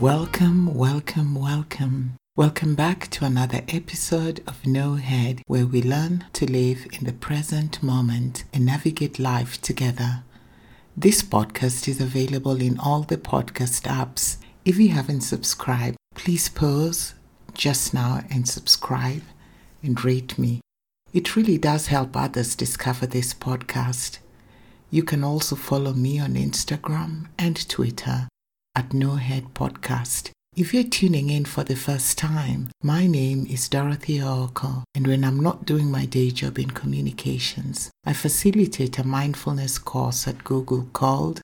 Welcome, welcome, welcome. Welcome back to another episode of No Head, where we learn to live in the present moment and navigate life together. This podcast is available in all the podcast apps. If you haven't subscribed, please pause just now and subscribe and rate me. It really does help others discover this podcast. You can also follow me on Instagram and Twitter at No Head Podcast. If you're tuning in for the first time, my name is Dorothy Ooko, and when I'm not doing my day job in communications, I facilitate a mindfulness course at Google called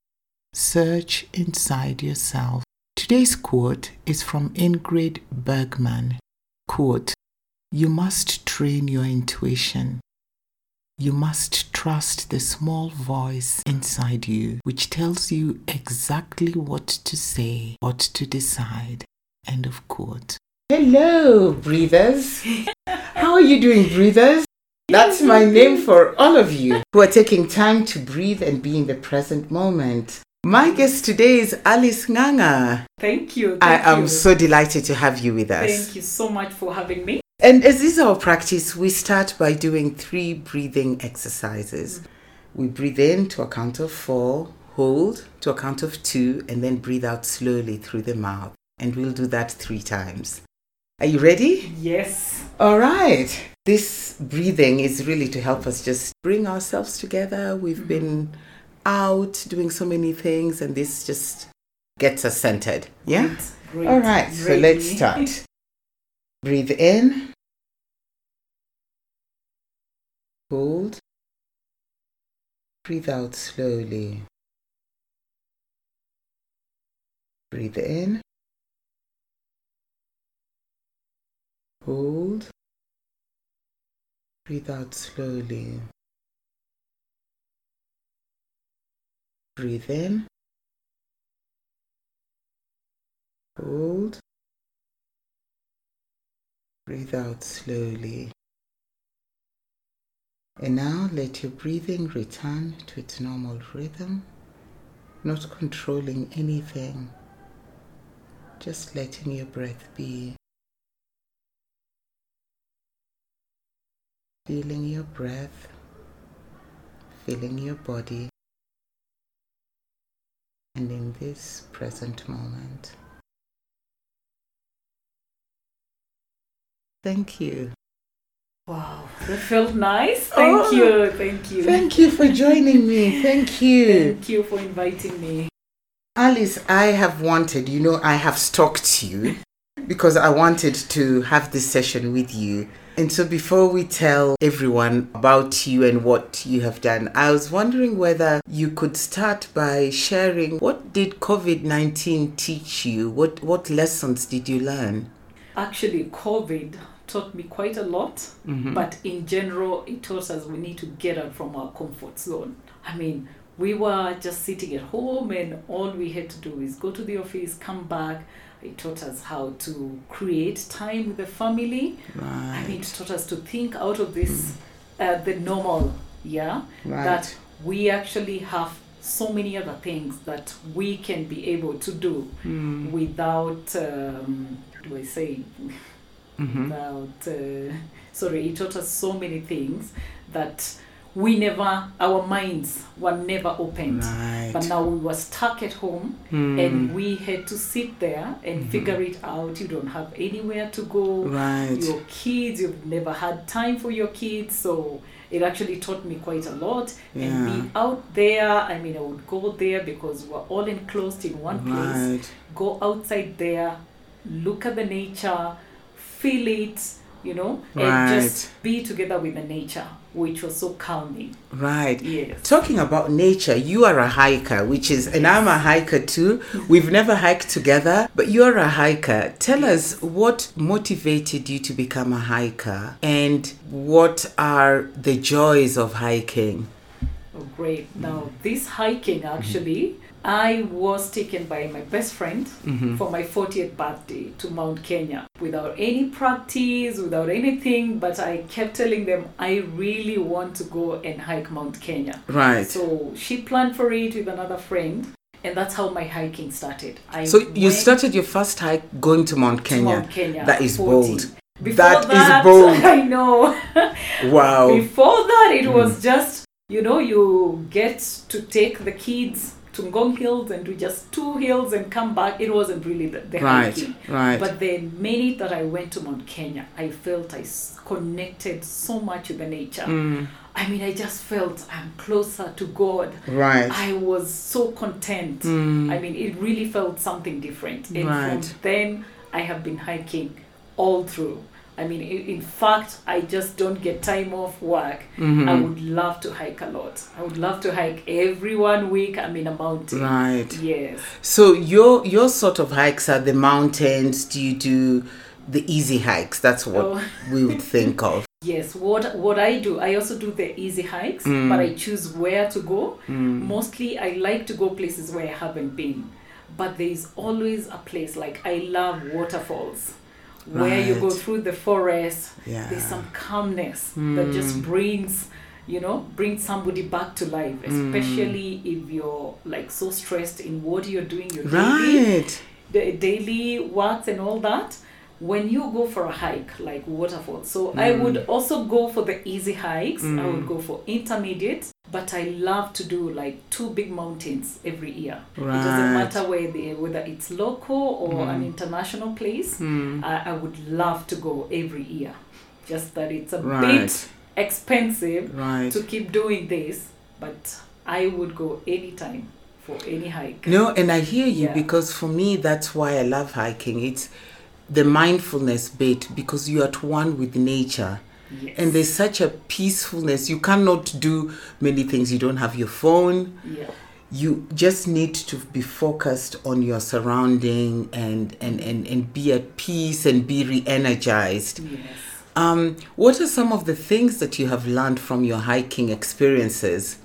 Search Inside Yourself. Today's quote is from Ingrid Bergman. Quote, You must train your intuition. You must trust the small voice inside you which tells you exactly what to say, what to decide. End of quote. Hello, breathers. How are you doing, breathers? That's my name for all of you who are taking time to breathe and be in the present moment. My guest today is Alice Nganga. Thank you. I am you. so delighted to have you with us. Thank you so much for having me. And as is our practice, we start by doing three breathing exercises. We breathe in to a count of four, hold to a count of two, and then breathe out slowly through the mouth. And we'll do that three times. Are you ready? Yes. All right. This breathing is really to help us just bring ourselves together. We've mm-hmm. been out doing so many things, and this just gets us centered. Yeah? Great. Great. All right, so let's start. Breathe in. Hold. Breathe out slowly. Breathe in. Hold. Breathe out slowly. Breathe in. Hold. Breathe out slowly. And now let your breathing return to its normal rhythm, not controlling anything, just letting your breath be. Feeling your breath, feeling your body, and in this present moment. Thank you. Wow, that felt nice. Thank Oh, you. Thank you. Thank you for joining me. Thank you. Thank you for inviting me. Alice, I have wanted, you know, I have stalked you because I wanted to have this session with you. And so before we tell everyone about you and what you have done, I was wondering whether you could start by sharing what did COVID-19 teach you? What what lessons did you learn? Actually, COVID taught me quite a lot, Mm-hmm. but in general, it taught us we need to get out from our comfort zone. I mean, we were just sitting at home, and all we had to do is go to the office, come back. It taught us how to create time with the family. I mean, it taught us to think out of this, uh, the normal, yeah, Right. that we actually have so many other things that we can be able to do Mm. without, um, do I say, Mhm. without, uh, sorry, it taught us so many things that we never, our minds were never opened. Right. But now we were stuck at home Mm. and we had to sit there and figure it out. You don't have anywhere to go. Right. Your kids, you've never had time for your kids. So it actually taught me quite a lot. Yeah. And be out there, I mean, I would go there because we're all enclosed in one place. Right. Go outside there, look at the nature, feel it, you know, Right. and just be together with the nature, which was so calming. Right. Yes. Talking about nature, you are a hiker, which is, and I'm a hiker too. We've never hiked together, but you're a hiker. Tell us what motivated you to become a hiker and what are the joys of hiking? Oh, great. Now, this hiking mm-hmm. actually, I was taken by my best friend for my 40th birthday to Mount Kenya without any practice, without anything, but I kept telling them I really want to go and hike Mount Kenya. Right. So she planned for it with another friend. and that's how my hiking started. I So you started your first hike going to Mount to Kenya. Mount Kenya. That is 40. bold. Before That is bold. I know. Wow. Before that, it Mm. was just, you know, you get to take the kids to Ngong Hills and do just two hills and come back. It wasn't really the, the Right. hiking. Right. But the minute that I went to Mount Kenya, I felt I s- connected so much with the nature. Mm, I mean, I just felt I'm closer to God. right. I was so content. Mm, I mean, it really felt something different. And Right. from then, I have been hiking all through. I mean, in fact, I just don't get time off work. mhm. I would love to hike a lot. I would love to hike every one week. I'm in a mountain. Right. Yes. So your your sort of hikes are the mountains. Do you do the easy hikes? That's what Oh. we would think of. Yes. What what I do, I also do the easy hikes, Mm. but I choose where to go. Mm, Mostly, I like to go places where I haven't been. But there is always a place like I love waterfalls, where you go through the forest. yeah. there's some calmness that just Mm. brings you know bring somebody back to life Mm. especially if you're like so stressed in what you're doing your daily, Right. the daily works and all that when you go for a hike like waterfall so i Mm. would also go for the easy hikes i Mm. would go for intermediate but i love to do like two big mountains every year it doesn't matter where the, whether it's local or an Mm. international place Mm, I, I would love to go every year. Just that it's a Right. bit expensive right. to keep doing this, but I would go anytime for any hike. No, and I hear you Yeah. because for me, that's why I love hiking. It's the mindfulness bit because you're at one with nature. Yes. And there's such a peacefulness. You cannot do many things. You don't have your phone. yeah. You just need to be focused on your surrounding and, and, and, and be at peace and be re energized. Yes. Um, what are some of the things that you have learned from your hiking experiences?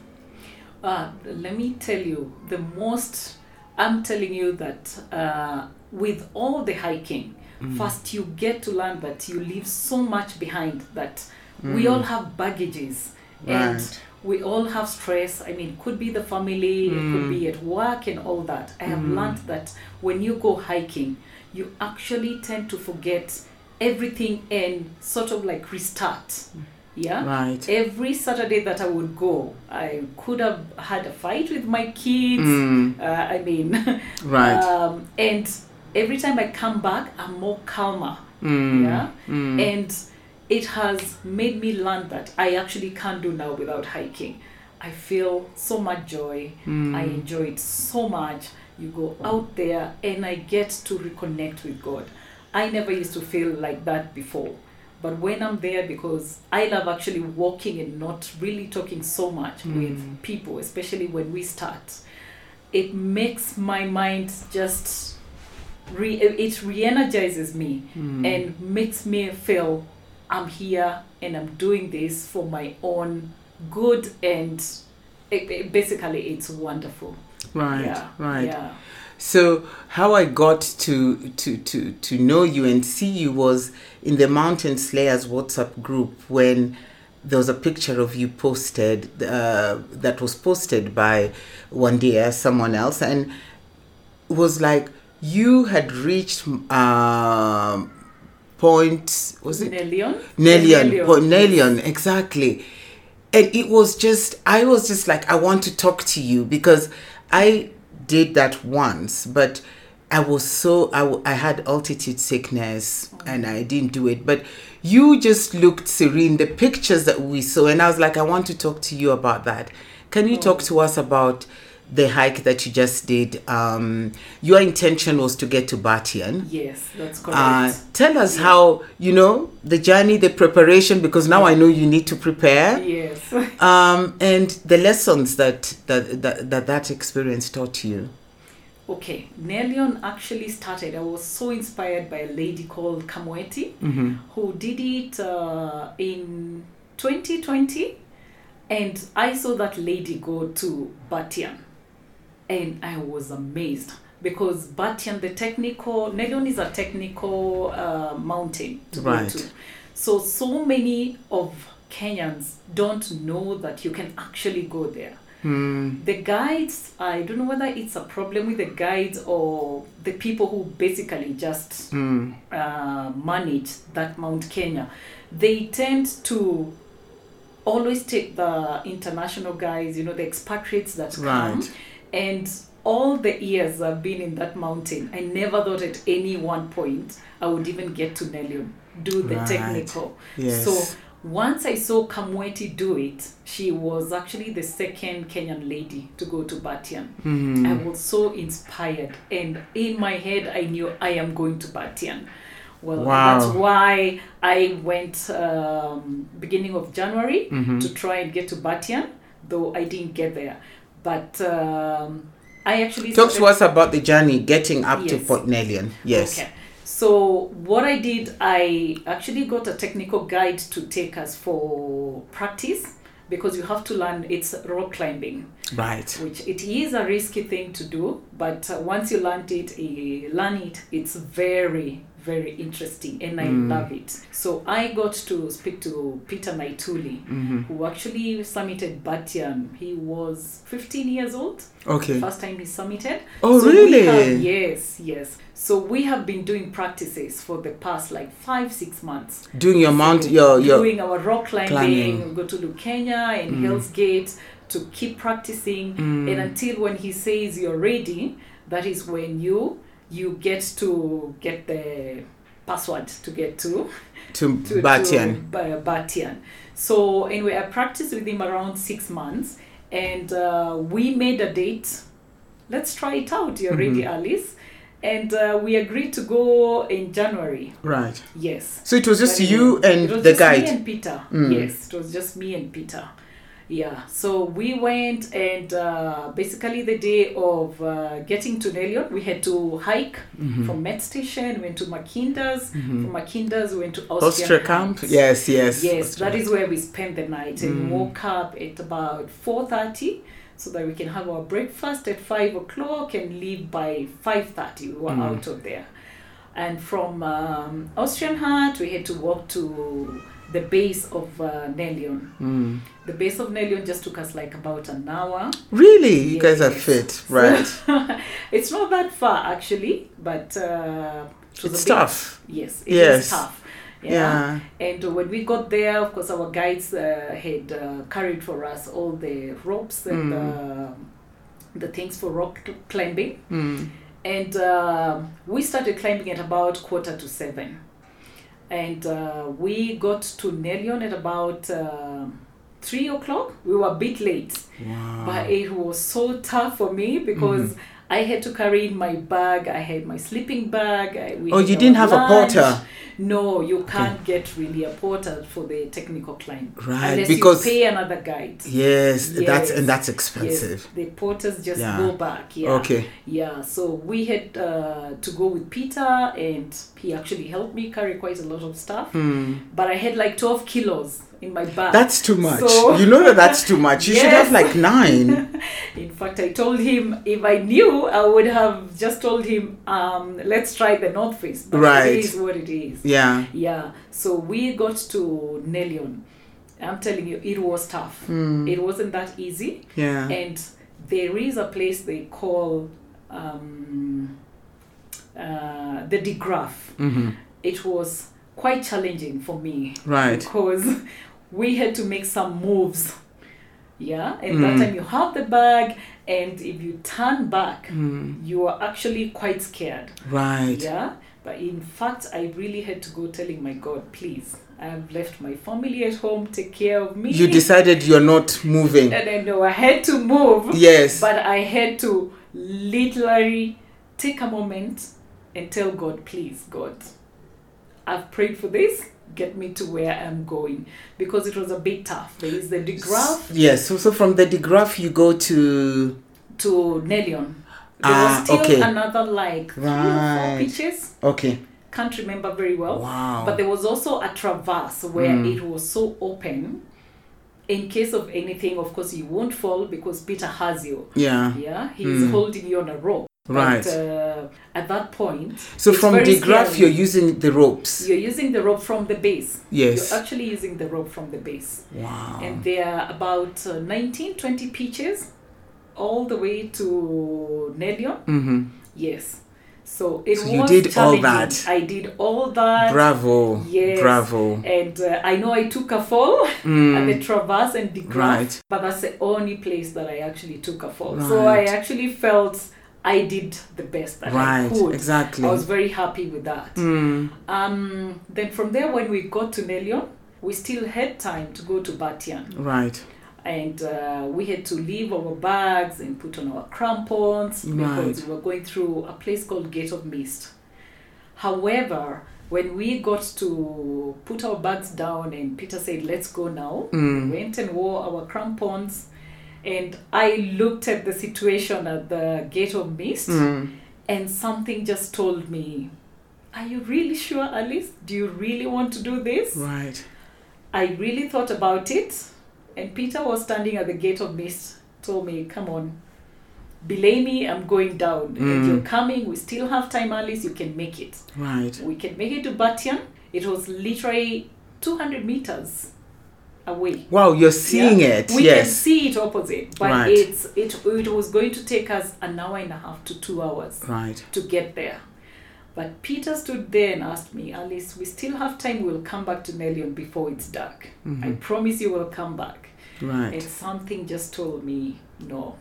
Uh, let me tell you, the most, I'm telling you that uh, with all the hiking, Mm. first you get to learn that you leave so much behind that we all have baggages and Mm. We all have stress. I mean, could be the family, it could Mm. be at work and all that. I have learned that when you go hiking, you actually tend to forget everything and sort of like restart. Yeah Right. every Saturday that I would go, I could have had a fight with my kids. Mm, Uh, I mean, right. um, and every time I come back, I'm more calmer. Mm, Yeah, mm. and it has made me learn that I actually can't do now without hiking. I feel so much joy. Mm. I enjoy it so much. You go out there, and I get to reconnect with God. I never used to feel like that before. But when I'm there, because I love actually walking and not really talking so much Mm. with people, especially when we start, it makes my mind just re- it re-energizes me Mm. and makes me feel I'm here and I'm doing this for my own good and it, it- basically it's wonderful. Right, yeah, right. Yeah. So how I got to to to to know you and see you was in the Mountain Slayers WhatsApp group when there was a picture of you posted uh, that was posted by one day someone else and was like you had reached um point was it Nelion? Nelion, Nelion, po- yes. Nelion, exactly. And it was just, I was just like, I want to talk to you because I did that once, but I was so, I, I had altitude sickness and I didn't do it. But you just looked serene, the pictures that we saw, and I was like, I want to talk to you about that. Can you talk to us about the hike that you just did? Um, your intention was to get to Batian. Yes, that's correct. Uh, tell us how you know the journey, the preparation, because now I know you need to prepare, yes. um, and the lessons that that, that that that experience taught you. Okay, Nelion actually started. I was so inspired by a lady called Kamweti Mm-hmm. who did it uh, in 2020, and I saw that lady go to Batian, and I was amazed because Batian, the technical, Nelion is a technical uh, mountain to Right. go to. So, so many of Kenyans don't know that you can actually go there. Mm. The guides, I don't know whether it's a problem with the guides or the people who basically just Mm. uh, manage that Mount Kenya. They tend to always take the international guys, you know, the expatriates that come. And all the years I've been in that mountain, I never thought at any one point I would even get to Nelion, do the Right. technical. Yes. So once I saw Kamweti do it, she was actually the second Kenyan lady to go to Batian. Mm. I was so inspired, and in my head, I knew I am going to Batian. Well, Wow. that's why I went um, beginning of January Mhm. to try and get to Batian, though I didn't get there. But um, I actually Talk to us about the journey getting up to Yes. Port Nelion. Yes. Okay. So what I did, I actually got a technical guide to take us for practice because you have to learn it's rock climbing, Right. which it is a risky thing to do, but uh, once you learn it, uh, learn it, it's very very interesting and I Mm. love it. So I got to speak to Peter Naituli, Mhm. who actually summited Batian. He was 15 years old Okay. first time he submitted. Oh, So really? have- yes, yes. So we have been doing practices for the past like five, six months. Doing your mount, your your. doing our rock climbing, climbing. we go to Lukenya and Mm. Hell's Gate to keep practicing. Mm. And until when he says you're ready, that is when you you get to get the password to get to to, to, Batian. to Ba- Batian. So anyway, I practiced with him around six months, and uh, we made a date. Let's try it out. You're ready, Mhm. Alice, and uh, we agreed to go in January. Right. Yes. So it was just Very you and it was the just Me and Peter. Mm. Yes, it was just me and Peter. Yeah. So we went, and uh, basically the day of uh, getting to Nelion, we had to hike Mhm. from Met Station. Went to Mackinder's. Mhm. From went to Austria, Austria camp. Yes. Yes. Yes, Austria. that is where we spent the night and Mm. woke up at about four thirty so that we can have our breakfast at five o'clock and leave by five thirty. We were Mm. out of there. And from um, Austrian Hut, we had to walk to the base of uh, Nelion. Mm. The base of Nelion just took us like about an hour. Really, you guys are fit, right? it's not that far actually, but uh, it it's bit- tough. Yes, it is Yes. tough. Yeah. And when we got there, of course, our guides uh, had uh, carried for us all the ropes and Mm. the things for rock climbing. Mm. And uh, we started climbing at about quarter to seven. And uh, we got to Nelion at about uh, three o'clock. We were a bit late, Wow. but it was so tough for me because. Mm-hmm. I had to carry in my bag. I had my sleeping bag. I, Oh, you didn't have a porter? No, you can't get really a porter for the technical climb. Right, Unless because- you pay another guide. Yes, that's and that's Yes, expensive. the porters just Yeah. go back. Yeah. Okay. Yeah, so we had uh, to go with Peter, and he actually helped me carry quite a lot of stuff. Mm. But I had like 12 kilos in my bag. That's too much. So- you know that that's too much. You should have like nine. In fact, I told him if I knew, I would have just told him, um, let's try the North Face. But Right. it is what it is. Yeah. Yeah, so we got to Nelion. I'm telling you, it was tough. Mm. It wasn't that easy. Yeah. And there is a place they call um, uh, the De Graaf. hmm It was quite challenging for me Right. because we had to make some moves. Yeah, and Mm. that time you have the bag, and if you turn back, Mm. you are actually quite scared. Right. Yeah, but in fact, I really had to go telling my God, please, I've left my family at home, take care of me. You decided you're not moving. And I know I had to move, Yes. but I had to literally take a moment and tell God, please, God, I've prayed for this. Get me to where I'm going because it was a bit tough. There is the De Yes. So, so from the De Graaf you go to to Nelion. There Ah, was still okay. another like three or Right. four pitches. okay. Can't remember very well. Wow. But there was also a traverse where Mm. it was so open. In case of anything, of course, you won't fall because Peter has you. yeah. Yeah, he's Mm. holding you on a rope. Right. But, uh, at that point, So from De Graaf, scary. you're using the ropes. You're using the rope from the base. Yes. You're actually using the rope from the base. Wow. And there are about uh, 19, 20 pitches all the way to Nelion. hmm Yes. So it So was you did all that. I did all that. Bravo. Yes. Bravo. And uh, I know I took a fall at the Mm. Traverse and De Graaf, Right. but that's the only place that I actually took a fall. So I actually felt I did the best that I Right. could. Exactly. I was very happy with that. Mm. Um, then from there, when we got to Nelion, we still had time to go to Batian. Right. And uh, we had to leave our bags and put on our crampons because we were going through a place called Gate of Mist. However, when we got to put our bags down and Peter said, Let's go now, Mm. we went and wore our crampons. And I looked at the situation at the Gate of Mist, Mm. and something just told me, Are you really sure, Alice? Do you really want to do this? Right. I really thought about it, and Peter was standing at the gate of mist, told me, Come on, belay me, I'm going down. Mm. And you're coming, we still have time, Alice, you can make it. Right. We can make it to Batian. It was literally 200 meters away. Wow, you're seeing Yeah. it. We yes. can see it opposite, but Right. it's it, it was going to take us an hour and a half to two hours Right. to get there. But Peter stood there and asked me, Alice, we still have time. We'll come back to Nelion before it's dark. I Mhm. promise you we'll come back. And Right. something just told me, no,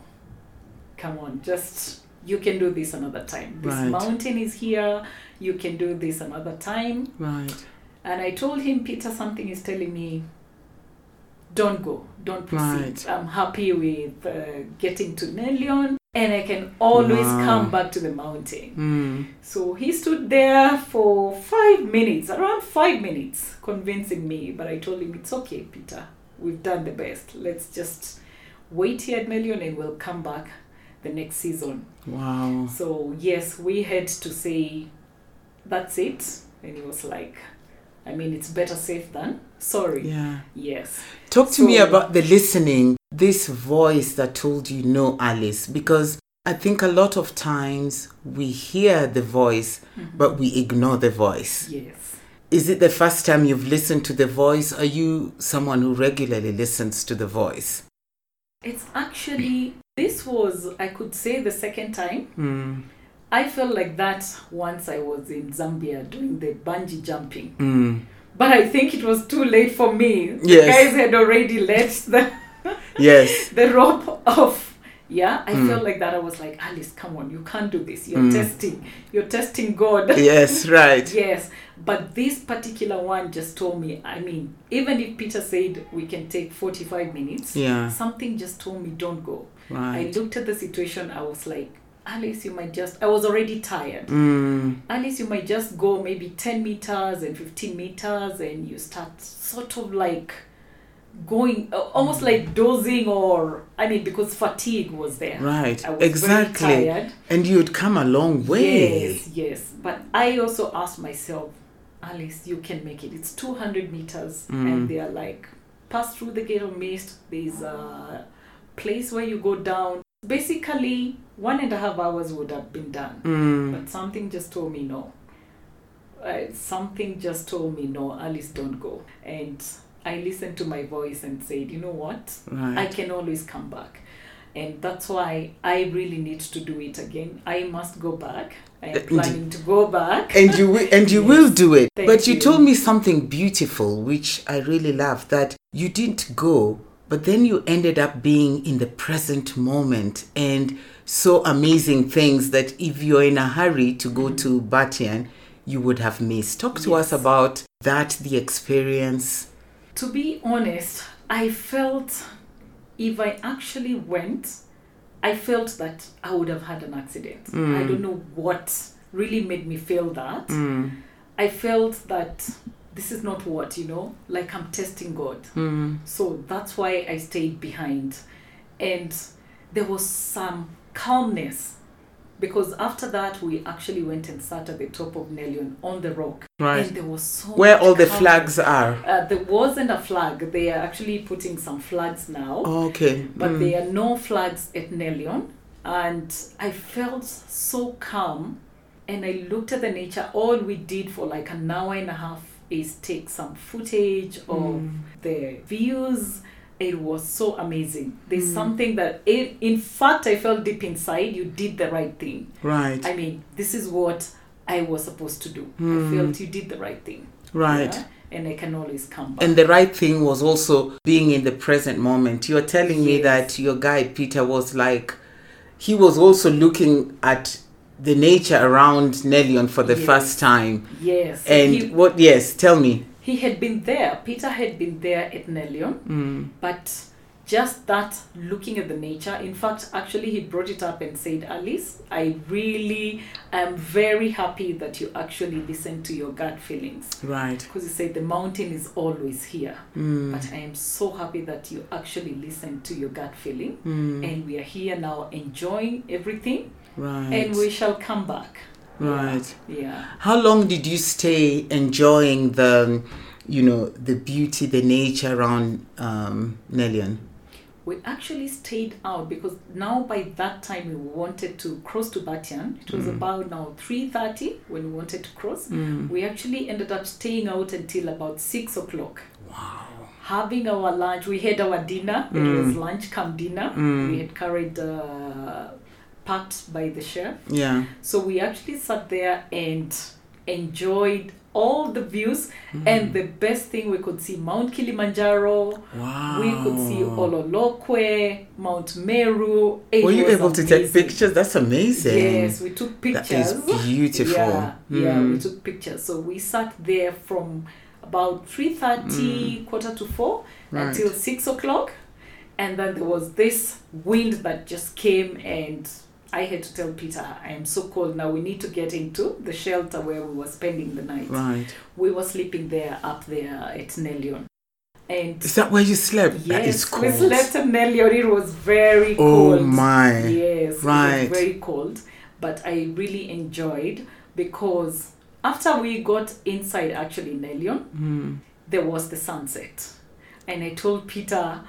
come on, just you can do this another time. This Right. mountain is here. You can do this another time. Right. And I told him, Peter, something is telling me, don't go, don't proceed. Right. I'm happy with uh, getting to Nelion, and I can always Wow. come back to the mountain. Mm. So he stood there for five minutes, around five minutes, convincing me. But I told him, it's okay, Peter. We've done the best. Let's just wait here at Nelion and we'll come back the next season. Wow. So, yes, we had to say, that's it. And he was like, I mean, it's better safe than sorry. Yeah. Yes. Talk to me about the listening, this voice that told you no, Alice, because I think a lot of times we hear the voice, Mhm. but we ignore the voice. Yes. Is it the first time you've listened to the voice? Are you someone who regularly listens to the voice? It's actually, this was, I could say, the second time. Mm. I felt like that once I was in Zambia doing the bungee jumping. Mm. But I think it was too late for me. The guys had already let the, Yes. the rope off. Yeah, I Mm. felt like that. I was like, Alice, come on, you can't do this. You're Mm. testing. You're testing God. yes, right. yes. But this particular one just told me, I mean, even if Peter said we can take 45 minutes, Yeah. something just told me, don't go. right. I looked at the situation, I was like, Alice, you might just, I was already tired. Mm. Alice, you might just go maybe 10 meters and 15 meters and you start sort of like going, uh, almost like dozing or, I mean, because fatigue was there. Right. I was Exactly. And you'd come a long way. Yes, yes. But I also asked myself, Alice, you can make it. It's 200 meters Mm. and they are like, pass through the gate of mist. There's a place where you go down. Basically, one and a half hours would have been done. Mm. But something just told me no. Uh, something just told me no, Alice, don't go. And I listened to my voice and said, you know what? I can always come back. And that's why I really need to do it again. I must go back. I am planning to go back. and you will, and you Yes. will do it. Thank but you, you. told me something beautiful, which I really love. That you didn't go, but then you ended up being in the present moment and so amazing things that if you're in a hurry to go mm-hmm. to Batian, you would have missed. Talk to us about that, the experience. To be honest, I felt if I actually went, I felt that I would have had an accident. Mm. I don't know what really made me feel that. Mm. I felt that this is not what, you know, like I'm testing God. Mm. So that's why I stayed behind. And there was some calmness because after that, we actually went and sat at the top of Nelion on the rock. Right. And there was so Where all the flags are. Uh, there wasn't a flag. They are actually putting some flags now, Okay. but Mm. there are no flags at Nelion. and I felt so calm. And I looked at the nature. All we did for like an hour and a half is take some footage of the views. It was so amazing. There's mm. something that, it, in fact, I felt deep inside you did the right thing. Right. I mean, this is what I was supposed to do. I mm. felt you did the right thing. Right. Yeah? And I can always come back. And the right thing was also being in the present moment. You're telling me that your guy Peter was like, he was also looking at the nature around Nelion for the Yes. first time. yes. And he, what? Yes, tell me. He had been there. Peter had been there at Nelion. Mm. But just that looking at the nature, in fact, actually, he brought it up and said, Alice, I really am very happy that you actually listened to your gut feelings. Right. Because he said the mountain is always here. Mm. But I am so happy that you actually listened to your gut feeling. Mm. And we are here now enjoying everything. Right. And we shall come back. Right. Yeah. How long did you stay enjoying the, you know, the beauty, the nature around um, Nelion? We actually stayed out because now by that time we wanted to cross to Batian. It was about now 3.30 when we wanted to cross. We actually ended up staying out until about 6 o'clock. Wow. Having our lunch, we had our dinner. It was lunch come dinner. We had carried uh, packed by the chef. Yeah. So we actually sat there and enjoyed all the views. And the best thing we could see Mount Kilimanjaro. Wow. We could see Ololokwe, Mount Meru. It Were you able to take pictures? That's amazing. Yes, we took pictures. That is beautiful. Yeah, yeah, Mm. we took pictures. So we sat there from about three thirty, quarter to four, Mm. Right. until six o'clock, and then there was this wind that just came, and I had to tell Peter, "I am so cold now. We need to get into the shelter where we were spending the night. Right. We were sleeping there up there at Nelion, and Is that where you slept? yes, cold. we slept at Nelion. It was very Oh cold. my. Yes, Right. very cold, but I really enjoyed because after we got inside actually Nelion, Mm. there was the sunset, and I told Peter,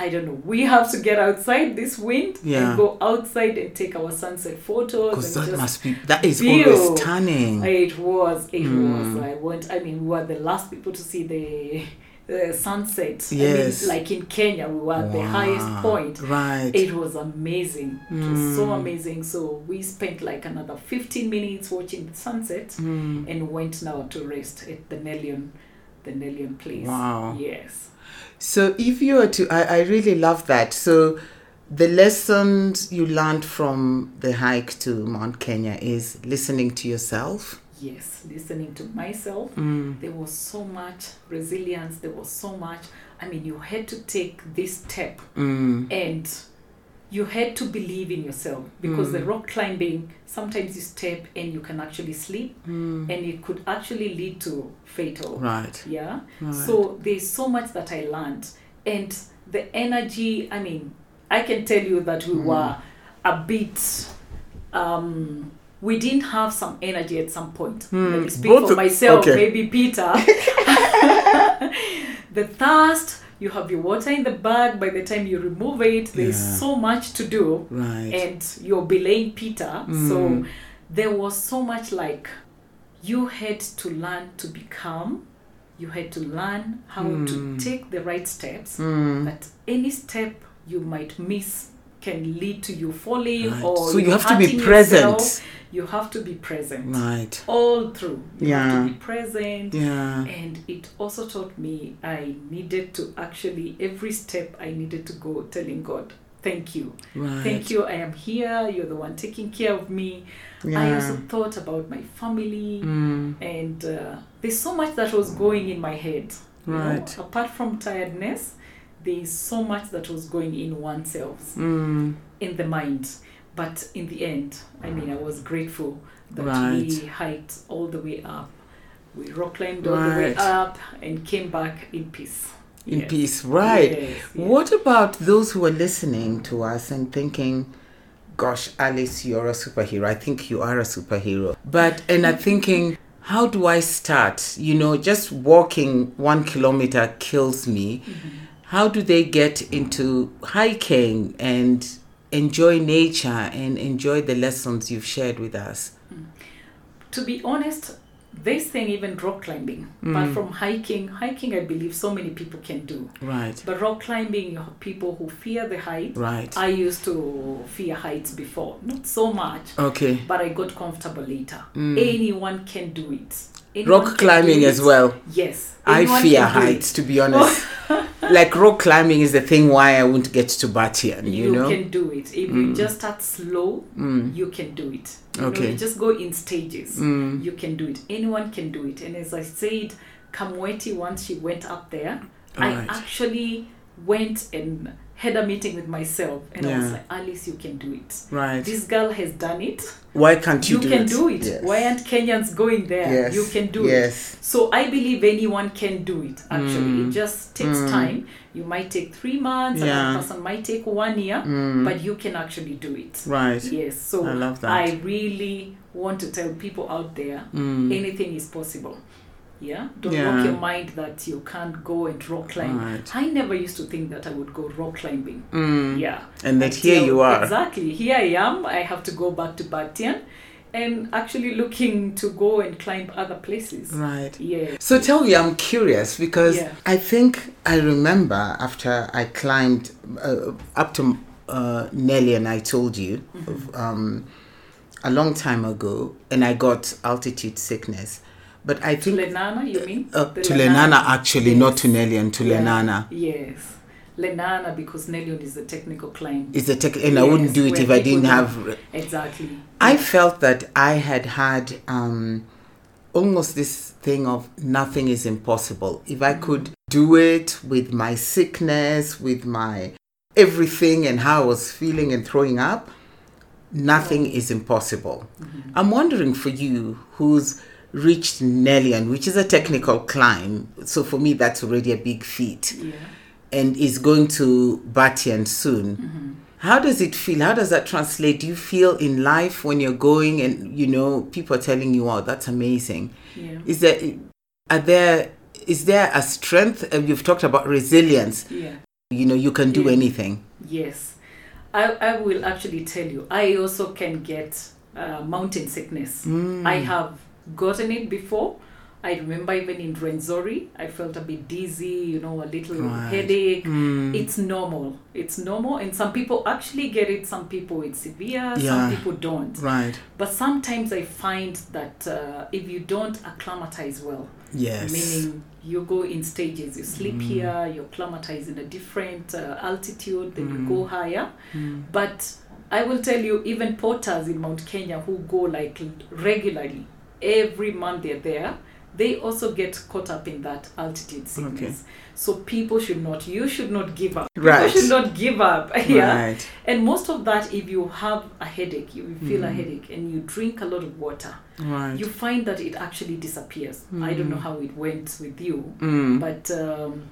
I don't know, we have to get outside this wind Yeah. and go outside and take our sunset photos. Because that must be that is view. always stunning. it was, it Mm. was. I went. I mean, we were the last people to see the. The sunset. Yes. I mean, like in Kenya, we were at the highest point. Right. It was amazing. It was so Mm. amazing. So we spent like another 15 minutes watching the sunset Mm. and went now to rest at the Nelion, the Nelion place. Wow. Yes. So if you were to, I, I really love that. So the lessons you learned from the hike to Mount Kenya is listening to yourself. Yes. Listening to myself, Mm. there was so much resilience. There was so much. I mean, you had to take this step Mm. and you had to believe in yourself because Mm. the rock climbing sometimes you step and you can actually slip Mm. and it could actually lead to fatal Right. yeah Right. so there's so much that i learned and the energy i mean i can tell you that we Mm. were a bit um we didn't have some energy at some point me speak Both for myself okay. maybe peter the thirst you have your water in the bag by the time you remove it there's Yeah. so much to do Right. and you're belaying Peter. So Mm. there was so much like you had to learn to become. You had to learn how to Mm. take the right steps. Mm. That any step you might miss can lead to you falling Right. or So you have to be present. yourself. You have to be present Right. all through. You have Yeah. to be present. Yeah. And it also taught me I needed to actually, every step I needed to go telling God, thank you. Right. Thank you. I am here. You're the one taking care of me. I also thought about my family, Mm. and uh, there's so much that was going in my head. you know. Right. Apart from tiredness, there's so much that was going in oneself, Mm. in the mind. But in the end, I mean, I was grateful that Right. we hiked all the way up. We rock climbed all the way up and came back in peace. In Yes. peace. Right. Yes, yes. What about those who are listening to us and thinking, gosh, Alice, you're a superhero. I think you are a superhero. But, and I'm thinking, how do I start? You know, just walking one kilometer kills me. Mm-hmm. How do they get into hiking and enjoy nature and enjoy the lessons you've shared with us? to be honest, this thing even rock climbing, Mm. but from hiking, hiking I believe so many people can do. Right, But rock climbing, people who fear the height. right. I used to fear heights before, not so much, Okay. but I got comfortable later. Mm. Anyone can do it. Anyone Rock climbing as well. Yes. I fear can do it. heights, to be honest. like rock climbing is the thing why I won't get to Batian, you, You, know? can do it. If you just start slow, Mm. you can do it. You Okay. know, you just go in stages. Mm. You can do it. Anyone can do it. And as I said, Kamweti, once she went up there, I Right. actually went and had a meeting with myself. And I was Yeah. like, Alice, you can do it. Right. This girl has done it. Why can't you, You, do can it? do it. Yes. Why aren't Kenyans going there? Yes. You can do it. So I believe anyone can do it. Actually, Mm. it just takes Mm. time. You might take three months. Yeah. Another person might take one year, Mm. but you can actually do it. Right. Yes. So I love that. I really want to tell people out there, Mm. anything is possible. Yeah. Don't Yeah. lock your mind that you can't go and rock climb. Right. I never used to think that I would go rock climbing. Mm. Yeah. And that here you are. Exactly. Here I am. I have to go back to Batian and actually looking to go and climb other places. Right. Yeah. So tell me, I'm curious because Yeah. I think I remember after I climbed uh, up to uh, Nelly and I told you Mm-hmm. um, a long time ago, and I got altitude sickness. But I To think Lenana, you mean? uh, The to Lenana actually, not Yes. to Nelly and to Yeah. Lenana. Yes. Lenana because Nelion is a technical climb. It's a tech, and I wouldn't do it if I didn't have Exactly. I felt that I had had um, almost this thing of nothing is impossible. If I could do it with my sickness, with my everything, and how I was feeling and throwing up, nothing is impossible. I'm wondering for you who's reached Nelion, which is a technical climb. So for me, that's already a big feat, Yeah. and is going to Batian soon. How does it feel? How does that translate? Do you feel in life when you're going and you know people are telling you, "Wow, that's amazing"? Yeah. Is there are there is there a strength? Uh, You've talked about resilience. Yeah. You know, you can do Yeah. anything. Yes. I, I will actually tell you, I also can get uh, mountain sickness. Mm. I have gotten it before. I remember even in Rwenzori, I felt a bit dizzy, you know, a little Right. headache. Mm. It's normal. It's normal. And some people actually get it, some people it's severe, Yeah. some people don't. Right. But sometimes I find that uh, if you don't acclimatize well, Yes. meaning you go in stages, you sleep Mm. here, you acclimatize in a different uh, altitude, then Mm. you go higher. Mm. But I will tell you, even porters in Mount Kenya who go like regularly, every month they're there, they also get caught up in that altitude sickness. So people should not, you should not give up. Right. People should not give up. yeah. Right. And most of that, if you have a headache, you feel a Mm. headache, and you drink a lot of water, Right. you find that it actually disappears. I don't know Mm. how it went with you, Mm. but um,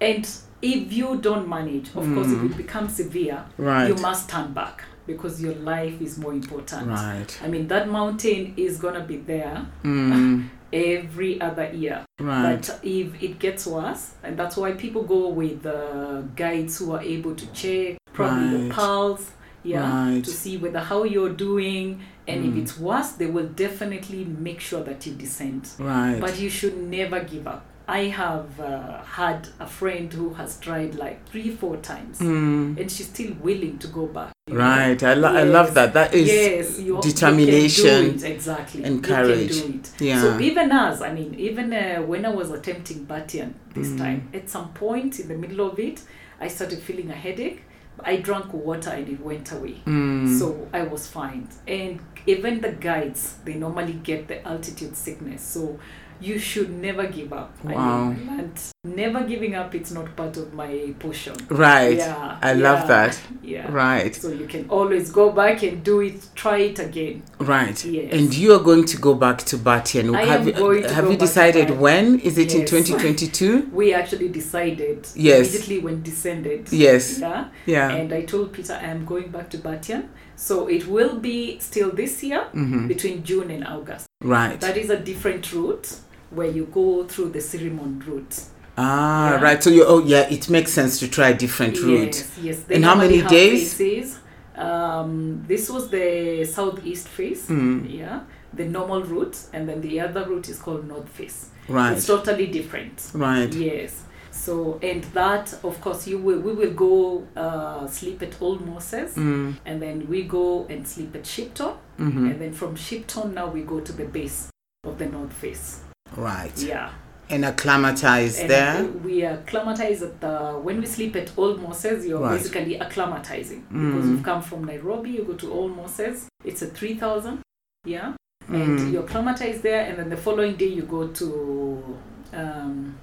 and if you don't manage, of course, if Mm. it becomes severe, right. you must turn back because your life is more important. Right. I mean, that mountain is gonna be there Mm. every other year. Right. But if it gets worse, and that's why people go with uh, guides who are able to check probably your pulse, yeah, Right. to see whether how you're doing, and Mm. if it's worse, they will definitely make sure that you descend. Right. But you should never give up. I have uh, had a friend who has tried like three, four times, Mm. and she's still willing to go back. know. Right. I, lo- I love that. That is yes, you, determination. You can do it, exactly. and courage. Yeah. So even us, I mean, even uh, when I was attempting Batian this Mm. time, at some point in the middle of it, I started feeling a headache. I drank water and it went away. Mm. So I was fine. And even the guides, they normally get the altitude sickness. So you should never give up. Wow. I mean, and never giving up, it's not part of my portion. right. Yeah. I love that. Yeah. Right. So you can always go back and do it, try it again. Right. Yes. And you are going to go back to Batian. I have am you, going to have go you decided when? Is it in 2022? We actually decided Yes. immediately when descended. Yes. Yeah. Yeah. And I told Peter I am going back to Batian. So it will be still this year hmm between June and August. Right. That is a different route where you go through the Sirimon route. ah, Yeah. right. So you. Oh, yeah. It makes sense to try a different route. Yes, yes. They And how many days? Phases. Um, this was the southeast face, Mm. yeah, the normal route, and then the other route is called north face. Right. It's totally different. Right. Yes. So, and that, of course, you will we will go uh, sleep at Old Moses, Mm. and then we go and sleep at Shipton, hmm and then from Shipton now we go to the base of the North Face. Right. Yeah. And acclimatize And there. we acclimatize at the when we sleep at Old Moses, you're Right. basically acclimatizing because Mm. you've come from Nairobi, you go to Old Moses. It's a three thousand, yeah, and Mm. you acclimatize there, and then the following day you go to um,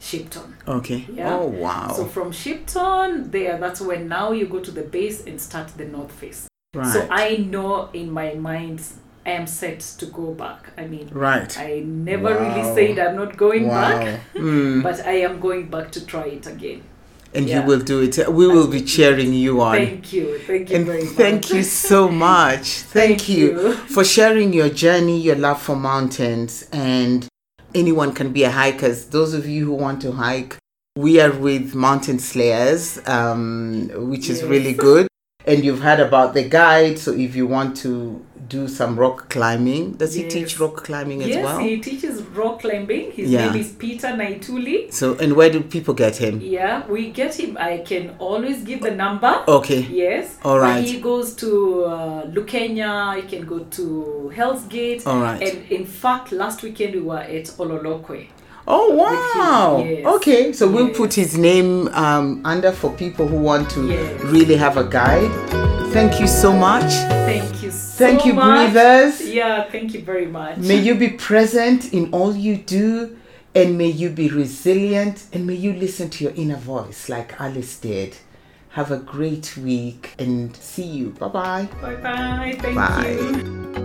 Shipton. Okay. Yeah. Oh wow. So from Shipton, there, that's when now you go to the base and start the North Face. right. So I know in my mind I am set to go back. I mean, right. I never really said I'm not going wow. back, Mm. but I am going back to try it again. and yeah. you will do it. We will be cheering you on. Thank you. Thank you and very much. thank you so much. Thank, Thank you, you. for sharing your journey, your love for mountains, and anyone can be a hiker. Those of you who want to hike, we are with Mountain Slayers, um, which is Yes. really good. And you've heard about the guide, so if you want to do some rock climbing, does he teach rock climbing as Yes, well? Yes, he teaches rock climbing. His Yeah. name is Peter Naituli. So, and where do people get him? Yeah, we get him. I can always give the number. Okay, Yes. All right. But. He goes to uh, Lukenya. He can go to Hell's Gate. all right. And in fact, last weekend we were at Ololokwe. Oh wow! Yes. Okay, so we'll put his name um, under for people who want to Yes. really have a guide. Thank you so much. Thank you so Thank you, much. breathers. Yeah, thank you very much. May you be present in all you do, and may you be resilient, and may you listen to your inner voice like Alice did. Have a great week and see you. Bye bye. Bye bye. Thank Bye. you.